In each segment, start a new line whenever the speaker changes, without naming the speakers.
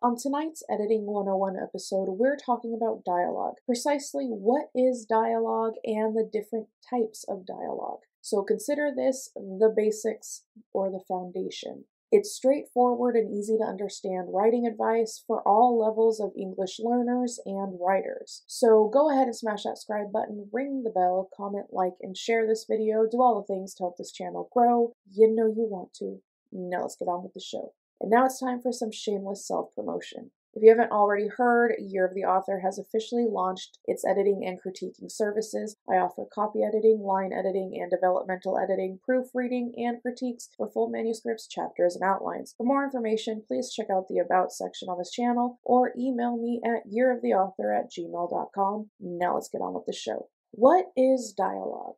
On tonight's Editing 101 episode, we're talking about dialogue. Precisely what is dialogue and the different types of dialogue. So consider this the basics or the foundation. It's straightforward and easy to understand writing advice for all levels of English learners and writers. So go ahead and smash that subscribe button, ring the bell, comment, like, and share this video. Do all the things to help this channel grow. You know you want to. Now let's get on with the show. And now it's time for some shameless self promotion. If you haven't already heard, Year of the Author has officially launched its editing and critiquing services. I offer copy editing, line editing, and developmental editing, proofreading, and critiques for full manuscripts, chapters, and outlines. For more information, please check out the About section on this channel or email me at yearoftheauthor at gmail.com. Now let's get on with the show. What is dialogue?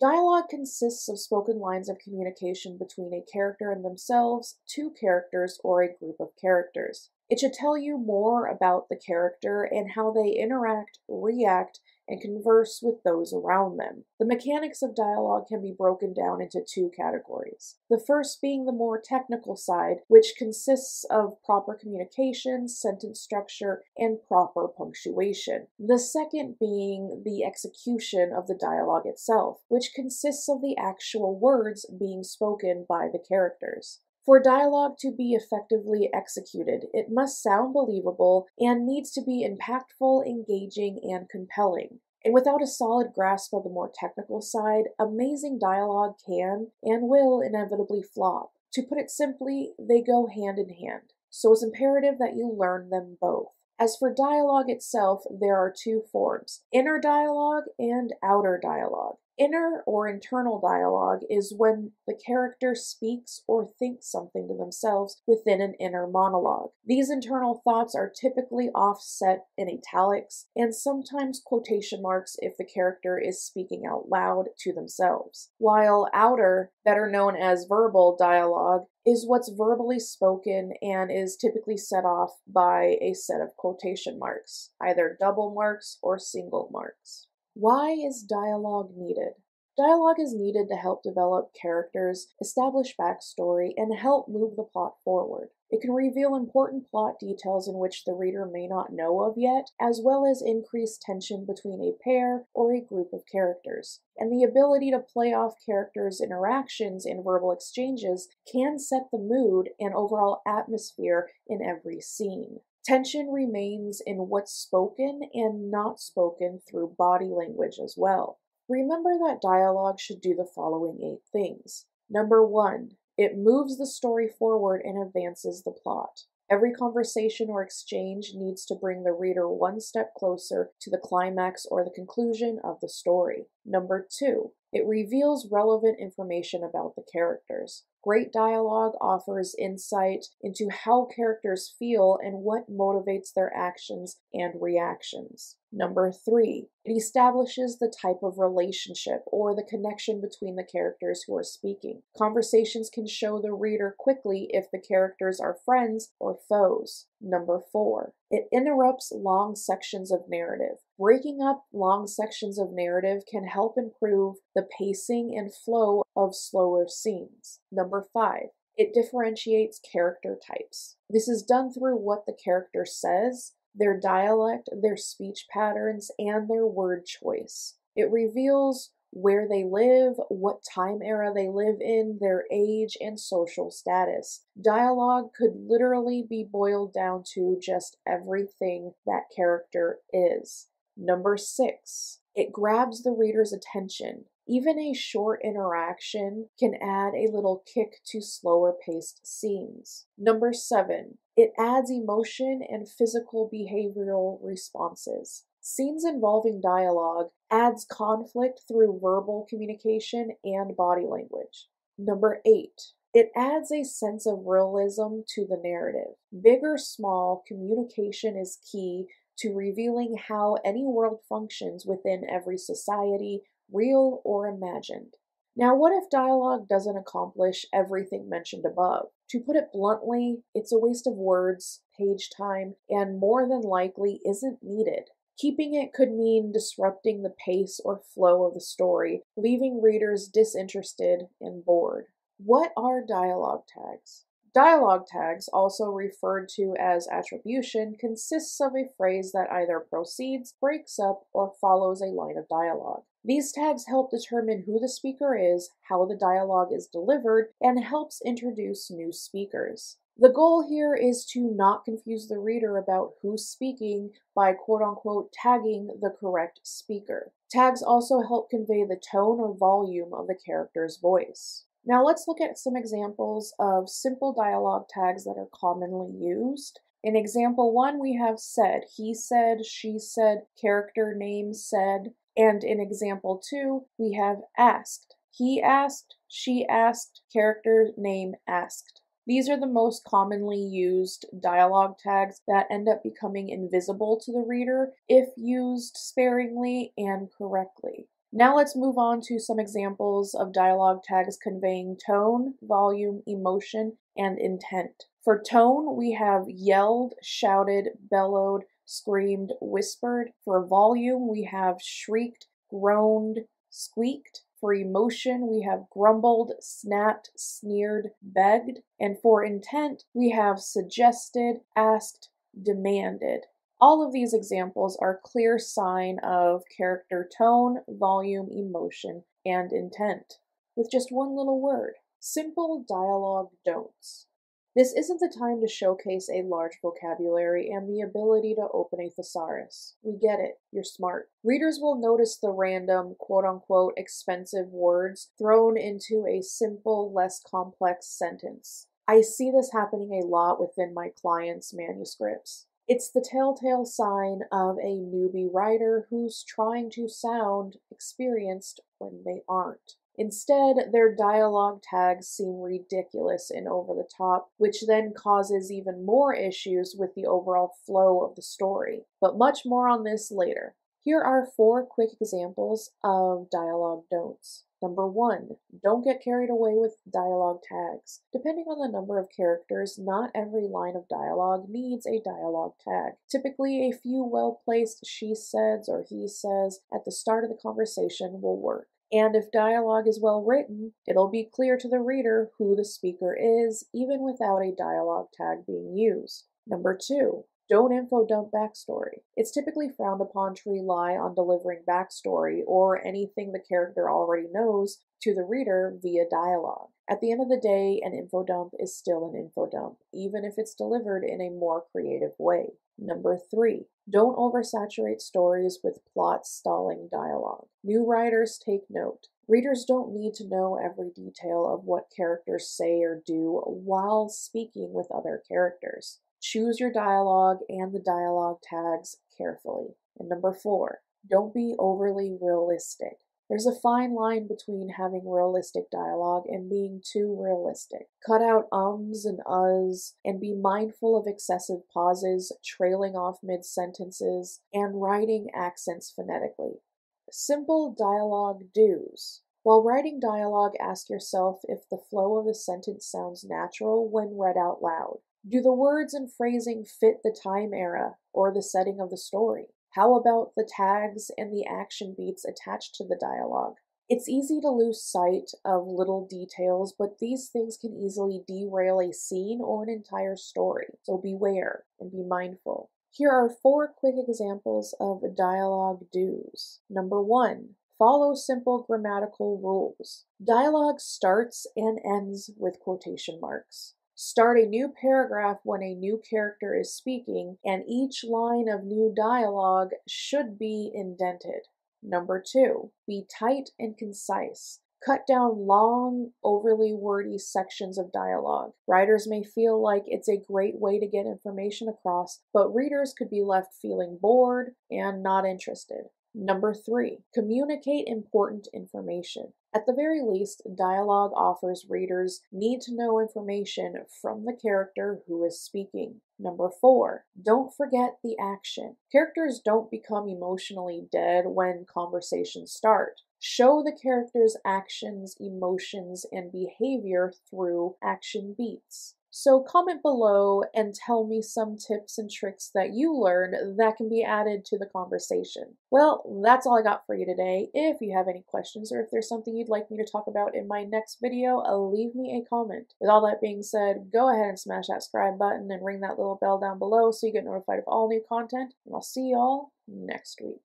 Dialogue consists of spoken lines of communication between a character and themselves, two characters, or a group of characters. It should tell you more about the character and how they interact, react, and converse with those around them. The mechanics of dialogue can be broken down into two categories. The first being the more technical side, which consists of proper communication, sentence structure, and proper punctuation. The second being the execution of the dialogue itself, which consists of the actual words being spoken by the characters. For dialogue to be effectively executed, it must sound believable and needs to be impactful, engaging, and compelling. And without a solid grasp of the more technical side, amazing dialogue can and will inevitably flop. To put it simply, they go hand in hand. So it's imperative that you learn them both. As for dialogue itself, there are two forms inner dialogue and outer dialogue. Inner or internal dialogue is when the character speaks or thinks something to themselves within an inner monologue. These internal thoughts are typically offset in italics and sometimes quotation marks if the character is speaking out loud to themselves. While outer, better known as verbal dialogue, is what's verbally spoken and is typically set off by a set of quotation marks, either double marks or single marks. Why is dialogue needed? Dialogue is needed to help develop characters, establish backstory, and help move the plot forward. It can reveal important plot details in which the reader may not know of yet, as well as increase tension between a pair or a group of characters. And the ability to play off characters' interactions in verbal exchanges can set the mood and overall atmosphere in every scene. Tension remains in what's spoken and not spoken through body language as well. Remember that dialogue should do the following eight things. Number one, it moves the story forward and advances the plot. Every conversation or exchange needs to bring the reader one step closer to the climax or the conclusion of the story. Number two, it reveals relevant information about the characters. Great dialogue offers insight into how characters feel and what motivates their actions and reactions. Number three, it establishes the type of relationship or the connection between the characters who are speaking. Conversations can show the reader quickly if the characters are friends or foes. Number four, it interrupts long sections of narrative. Breaking up long sections of narrative can help improve the pacing and flow of slower scenes. Number five, it differentiates character types. This is done through what the character says their dialect, their speech patterns, and their word choice. It reveals where they live, what time era they live in, their age, and social status. Dialogue could literally be boiled down to just everything that character is. Number six, it grabs the reader's attention. Even a short interaction can add a little kick to slower paced scenes. Number seven, it adds emotion and physical behavioral responses. Scenes involving dialogue adds conflict through verbal communication and body language. Number eight, it adds a sense of realism to the narrative. Big or small, communication is key to revealing how any world functions within every society, real or imagined. Now, what if dialogue doesn't accomplish everything mentioned above? To put it bluntly, it's a waste of words, page time, and more than likely isn't needed. Keeping it could mean disrupting the pace or flow of the story, leaving readers disinterested and bored. What are dialogue tags? Dialogue tags, also referred to as attribution, consists of a phrase that either proceeds, breaks up, or follows a line of dialogue. These tags help determine who the speaker is, how the dialogue is delivered, and helps introduce new speakers. The goal here is to not confuse the reader about who's speaking by quote unquote tagging the correct speaker. Tags also help convey the tone or volume of the character's voice. Now let's look at some examples of simple dialogue tags that are commonly used. In example one, we have said, he said, she said, character name said, and in example two, we have asked, he asked, she asked, character name asked. These are the most commonly used dialogue tags that end up becoming invisible to the reader if used sparingly and correctly. Now let's move on to some examples of dialogue tags conveying tone, volume, emotion, and intent. For tone, we have yelled, shouted, bellowed, screamed, whispered. For volume, we have shrieked, groaned, squeaked. For emotion, we have grumbled, snapped, sneered, begged. And for intent, we have suggested, asked, demanded. All of these examples are clear sign of character tone, volume, emotion, and intent. With just one little word. Simple dialogue don'ts. This isn't the time to showcase a large vocabulary and the ability to open a thesaurus. We get it, you're smart. Readers will notice the random, quote unquote, expensive words thrown into a simple, less complex sentence. I see this happening a lot within my clients' manuscripts. It's the telltale sign of a newbie writer who's trying to sound experienced when they aren't. Instead, their dialogue tags seem ridiculous and over the top, which then causes even more issues with the overall flow of the story. But much more on this later. Here are four quick examples of dialogue don'ts. Number one, don't get carried away with dialogue tags. Depending on the number of characters, not every line of dialogue needs a dialogue tag. Typically, a few well placed she says or he says at the start of the conversation will work. And if dialogue is well written, it'll be clear to the reader who the speaker is, even without a dialogue tag being used. Number two, don't info dump backstory. It's typically frowned upon to rely on delivering backstory or anything the character already knows to the reader via dialogue. At the end of the day, an info dump is still an info dump, even if it's delivered in a more creative way. Number three, don't oversaturate stories with plot stalling dialogue. New writers take note. Readers don't need to know every detail of what characters say or do while speaking with other characters. Choose your dialogue and the dialogue tags carefully. And number four, don't be overly realistic. There's a fine line between having realistic dialogue and being too realistic. Cut out ums and uhs and be mindful of excessive pauses, trailing off mid sentences, and writing accents phonetically. Simple dialogue do's. While writing dialogue, ask yourself if the flow of the sentence sounds natural when read out loud. Do the words and phrasing fit the time era or the setting of the story? How about the tags and the action beats attached to the dialogue? It's easy to lose sight of little details, but these things can easily derail a scene or an entire story, so beware and be mindful. Here are four quick examples of dialogue do's. Number one, follow simple grammatical rules. Dialogue starts and ends with quotation marks. Start a new paragraph when a new character is speaking, and each line of new dialogue should be indented. Number two, be tight and concise. Cut down long, overly wordy sections of dialogue. Writers may feel like it's a great way to get information across, but readers could be left feeling bored and not interested. Number three, communicate important information. At the very least, dialogue offers readers need to know information from the character who is speaking. Number four, don't forget the action. Characters don't become emotionally dead when conversations start. Show the character's actions, emotions, and behavior through action beats. So comment below and tell me some tips and tricks that you learned that can be added to the conversation. Well, that's all I got for you today. If you have any questions or if there's something you'd like me to talk about in my next video, uh, leave me a comment. With all that being said, go ahead and smash that subscribe button and ring that little bell down below so you get notified of all new content. And I'll see y'all next week.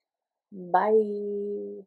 Bye.